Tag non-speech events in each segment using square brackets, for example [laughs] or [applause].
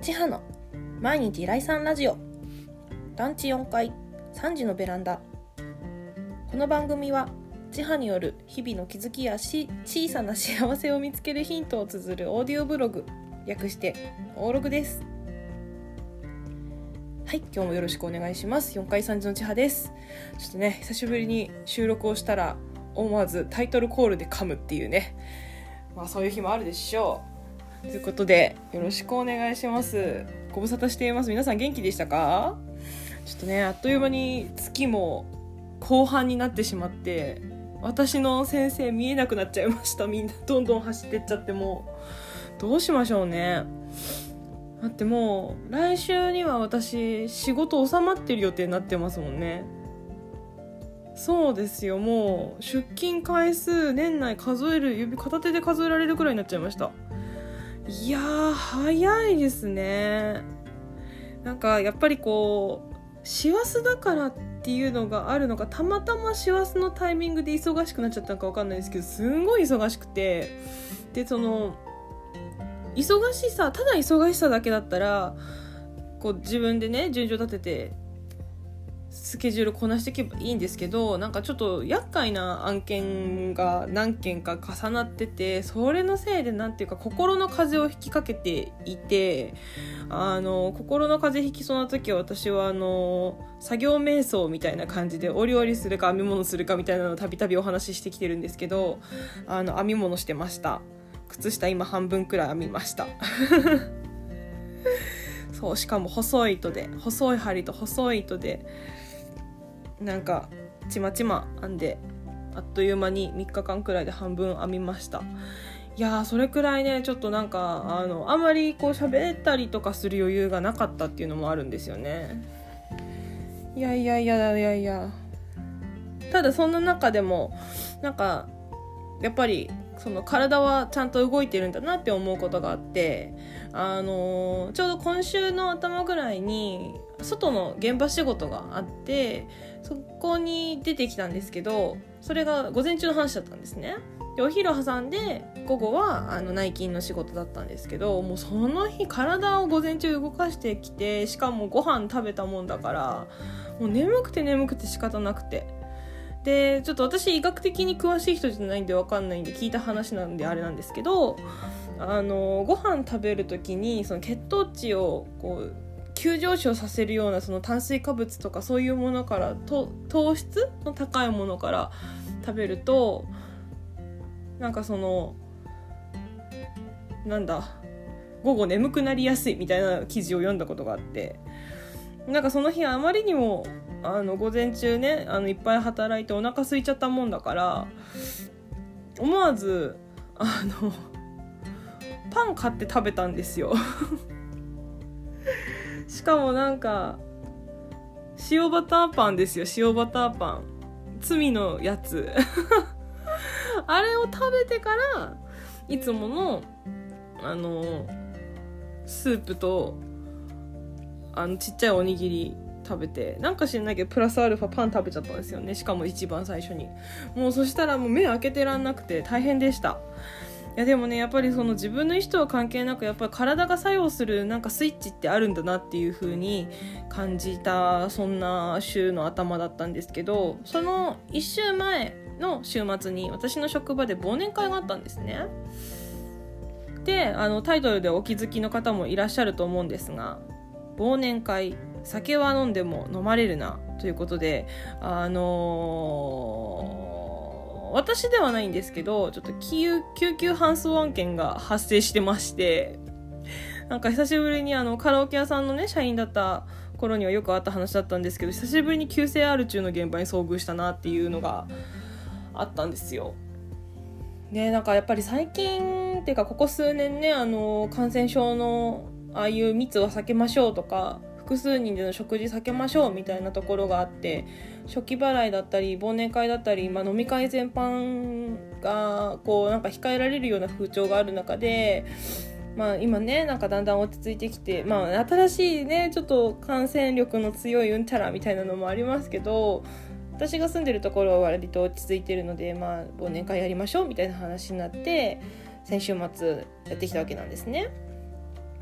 千葉の毎日来産ラジオ。団地4階3時のベランダ。この番組は千葉による日々の気づきやし小さな幸せを見つけるヒントを綴るオーディオブログ。略してオーログです。はい今日もよろしくお願いします。4階3時の千葉です。ちょっとね久しぶりに収録をしたら思わずタイトルコールで噛むっていうね。まあそういう日もあるでしょう。ということでよろしくお願いします。ご無沙汰しています。皆さん元気でしたか？ちょっとねあっという間に月も後半になってしまって私の先生見えなくなっちゃいました。みんなどんどん走ってっちゃってもう。どうしましょうね。だってもう来週には私仕事収まってる予定になってますもんね。そうですよ。もう出勤回数年内数える指片手で数えられるくらいになっちゃいました。いやー早いですね。なんかやっぱりこう師走だからっていうのがあるのかたまたま師走のタイミングで忙しくなっちゃったのか分かんないですけどすんごい忙しくて。でその忙しさただ忙しさだけだったらこう自分でね順序立ててスケジュールこなしていけばいいんですけどなんかちょっと厄介な案件が何件か重なっててそれのせいで何ていうか心の風邪をひきかけていてあの心の風邪ひきそうな時は私はあの作業瞑想みたいな感じでお料理するか編み物するかみたいなのをたびたびお話ししてきてるんですけどあの編み物してました。靴下今半分くらい編みました。そうしかも細い糸で細い針と細い糸でなんかちまちま編んであっという間に3日間くらいで半分編みました。いやそれくらいねちょっとなんかあのあんまりこう喋ったりとかする余裕がなかったっていうのもあるんですよね。いやいやいやいやいや。ただそんな中でもなんかやっぱりその体はちゃんと動いてるんだなって思うことがあってあの、ちょうど今週の頭ぐらいに外の現場仕事があってそこに出てきたんですけどそれが午前中の話だったんですね。でお昼挟んで午後はあの内勤の仕事だったんですけどもうその日体を午前中動かしてきてしかもご飯食べたもんだからもう眠くて眠くて仕方なくて。でちょっと私医学的に詳しい人じゃないんで分かんないんで聞いた話なんであれなんですけどあのご飯食べる時にその血糖値をこう急上昇させるようなその炭水化物とかそういうものからと糖質？の高いものから食べるとなんかそのなんだ午後眠くなりやすいみたいな記事を読んだことがあって。なんかその日あまりにもあの午前中ねあのいっぱい働いてお腹空いちゃったもんだから思わずあのパン買って食べたんですよ。[laughs] しかもなんか塩バターパンですよ塩バターパン。罪のやつ。[laughs] あれを食べてからいつものあのスープとあのちっちゃいおにぎり食べてなんか知んないけどプラスアルファパン食べちゃったんですよね。しかも一番最初に。もうそしたらもう目開けてらんなくて大変でした。いやでもねやっぱりその自分の意思とは関係なくやっぱり体が作用するなんかスイッチってあるんだなっていう風に感じたそんな週の頭だったんですけどその1週前の週末に私の職場で忘年会があったんですね。であのタイトルでお気づきの方もいらっしゃると思うんですが忘年会酒は飲んでも飲まれるなということであのー、私ではないんですけどちょっと救急搬送案件が発生してましてなんか久しぶりにあのカラオケ屋さんのね社員だった頃にはよくあった話だったんですけど久しぶりに急性アル中の現場に遭遇したなっていうのがあったんですよ。ねなんかやっぱり最近っていうかここ数年ねあの感染症のああいう密は避けましょうとか複数人での食事避けましょうみたいなところがあって初期払いだったり忘年会だったり、まあ、飲み会全般がこうなんか控えられるような風潮がある中で。まあ、今ねなんかだんだん落ち着いてきて、まあ、新しいねちょっと感染力の強いうんちゃらみたいなのもありますけど私が住んでるところは割と落ち着いてるので、まあ、忘年会やりましょうみたいな話になって先週末やってきたわけなんですね。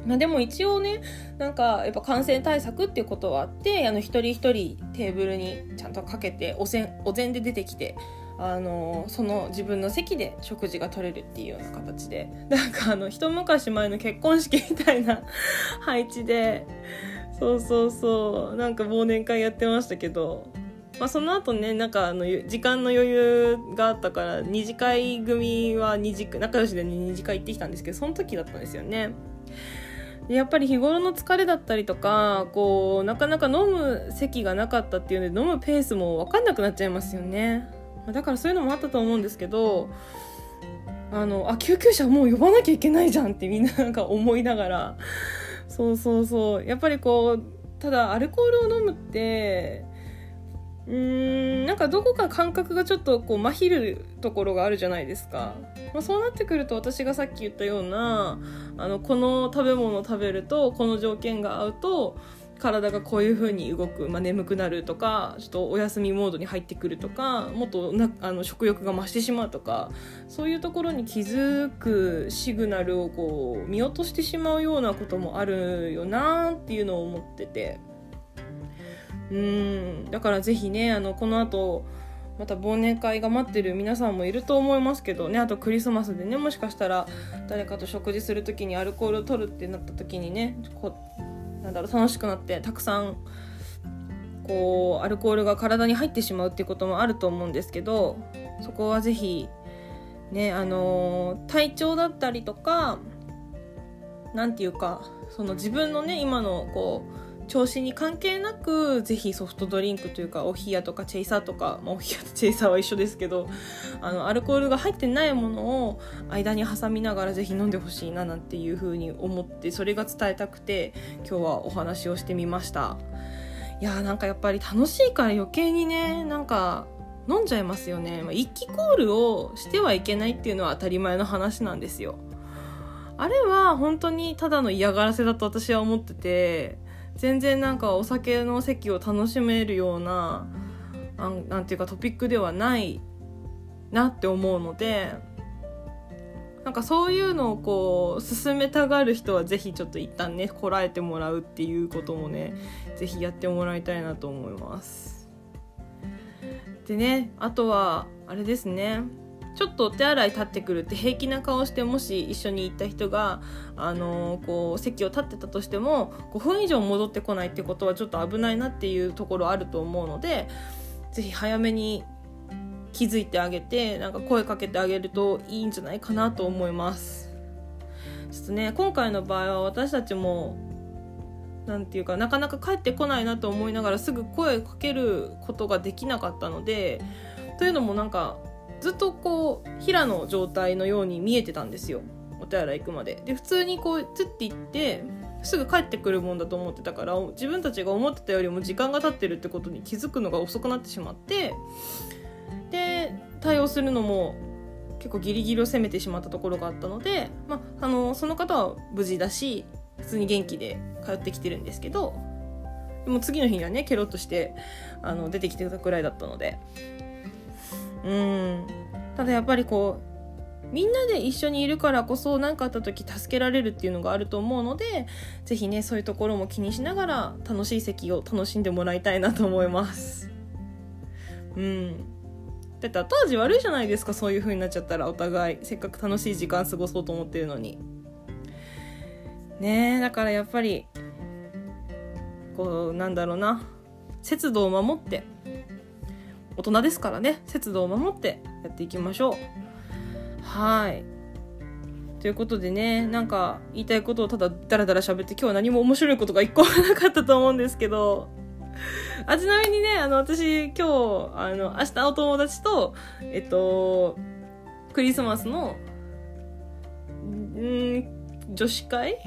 まあ、でも一応ねなんかやっぱ感染対策っていうことはあってあの一人一人テーブルにちゃんとかけてお膳お膳で出てきてあのその自分の席で食事が取れるっていうような形でなんかあの一昔前の結婚式みたいな [laughs] 配置でそうそうそうなんか忘年会やってましたけど、まあ、その後ねなんかあの時間の余裕があったから二次会組は二次仲良しで二次会行ってきたんですけどその時だったんですよね。やっぱり日頃の疲れだったりとかこうなかなか飲む席がなかったっていうので飲むペースも分かんなくなっちゃいますよね。だからそういうのもあったと思うんですけどあのあ救急車もう呼ばなきゃいけないじゃんってみんななんか思いながらそうそうそうやっぱりこうただアルコールを飲むってうーんなんかどこか感覚がちょっとこうまひるところがあるじゃないですか、まあ、そうなってくると私がさっき言ったようなあのこの食べ物を食べるとこの条件が合うと体がこういう風に動く、まあ、眠くなるとかちょっとお休みモードに入ってくるとかもっとなあの食欲が増してしまうとかそういうところに気づくシグナルをこう見落としてしまうようなこともあるよなっていうのを思ってて。うん。だから是非ねあのこの後また忘年会が待ってる皆さんもいると思いますけどね。あとクリスマスでねもしかしたら誰かと食事する時にアルコールを取るってなった時にねこなんだろう楽しくなってたくさんこうアルコールが体に入ってしまうっていうこともあると思うんですけどそこは是非ねあの体調だったりとか何て言うかその自分のね今のこう調子に関係なくぜひソフトドリンクというかお冷やとかチェイサーとか、まあ、お冷やとチェイサーは一緒ですけどあのアルコールが入ってないものを間に挟みながらぜひ飲んでほしいななんていうふうに思ってそれが伝えたくて今日はお話をしてみました。いやーなんかやっぱり楽しいから余計にねなんか飲んじゃいますよね、まあ、一気コールをしてはいけないっていうのは当たり前の話なんですよ。あれは本当にただの嫌がらせだと私は思ってて全然なんかお酒の席を楽しめるようななんていうかトピックではないなって思うのでなんかそういうのをこう進めたがる人はぜひちょっと一旦ねこらえてもらうっていうこともねぜひやってもらいたいなと思います。でねあとはあれですね。ちょっとお手洗い立ってくるって平気な顔してもし一緒に行った人が、あのー、こう席を立ってたとしても5分以上戻ってこないってことはちょっと危ないなっていうところあると思うので是非早めに気づいてあげてなんか声かけてあげるといいんじゃないかなと思います。ちょっとね今回の場合は私たちも何て言うかなかなか帰ってこないなと思いながらすぐ声かけることができなかったのでというのもなんかずっとこう平の状態のように見えてたんですよ。お手洗い行くまで。で普通にこうつって行ってすぐ帰ってくるもんだと思ってたから自分たちが思ってたよりも時間が経ってるってことに気づくのが遅くなってしまってで対応するのも結構ギリギリを攻めてしまったところがあったので、まあ、あのその方は無事だし普通に元気で通ってきてるんですけどでも次の日にはねケロッとしてあの出てきてたくらいだったので。うん。ただやっぱりこうみんなで一緒にいるからこそ何かあった時助けられるっていうのがあると思うので是非ねそういうところも気にしながら楽しい席を楽しんでもらいたいなと思います。うん。だって後味悪いじゃないですかそういう風になっちゃったらお互い。せっかく楽しい時間過ごそうと思ってるのに。ねえだからやっぱりこうなんだろうな。節度を守って大人ですからね。節度を守ってやっていきましょう。はい。ということでねなんか言いたいことをただダラダラ喋って今日は何も面白いことが一個もなかったと思うんですけど。あちなみにねあの私今日あの明日お友達とえっとクリスマスのん女子会？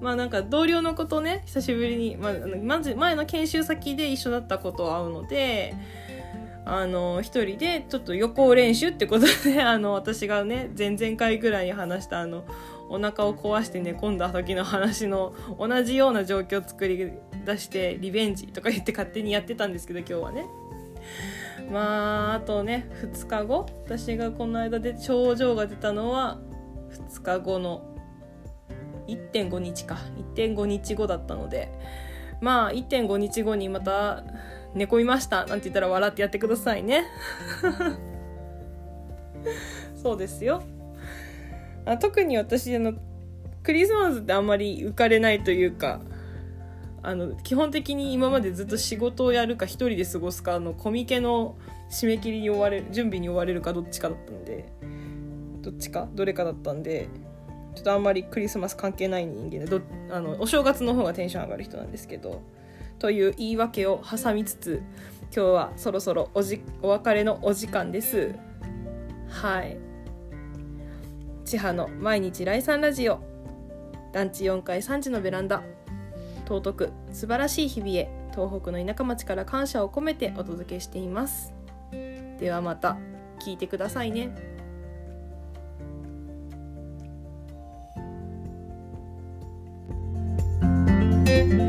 まあなんか同僚の子とね久しぶりに、まあ、まず前の研修先で一緒だった子と会うのであの一人でちょっと予行練習ってことであの私がね前々回ぐらいに話したあのお腹を壊して寝込んだ時の話の同じような状況を作り出してリベンジとか言って勝手にやってたんですけど今日はね。まああとね2日後。私がこの間で症状が出たのは2日後の1.5日か。1.5日後だったので。まあ1.5日後にまた寝込みました。なんて言ったら笑ってやってくださいね。[laughs] そうですよ。あ特に私あのクリスマスってあんまり浮かれないというかあの基本的に今までずっと仕事をやるか一人で過ごすかのコミケの締め切りに追われる準備に追われるかどっちかだったんでどっちか？どれかだったんでちょっとあんまりクリスマス関係ない人間でどあのお正月の方がテンション上がる人なんですけどという言い訳を挟みつつ今日はそろそろおじお別れのお時間です。はい。千葉の毎日来産ラジオ。団地4階3時のベランダ。尊く素晴らしい日々へ。東北の田舎町から感謝を込めてお届けしています。ではまた聞いてくださいね「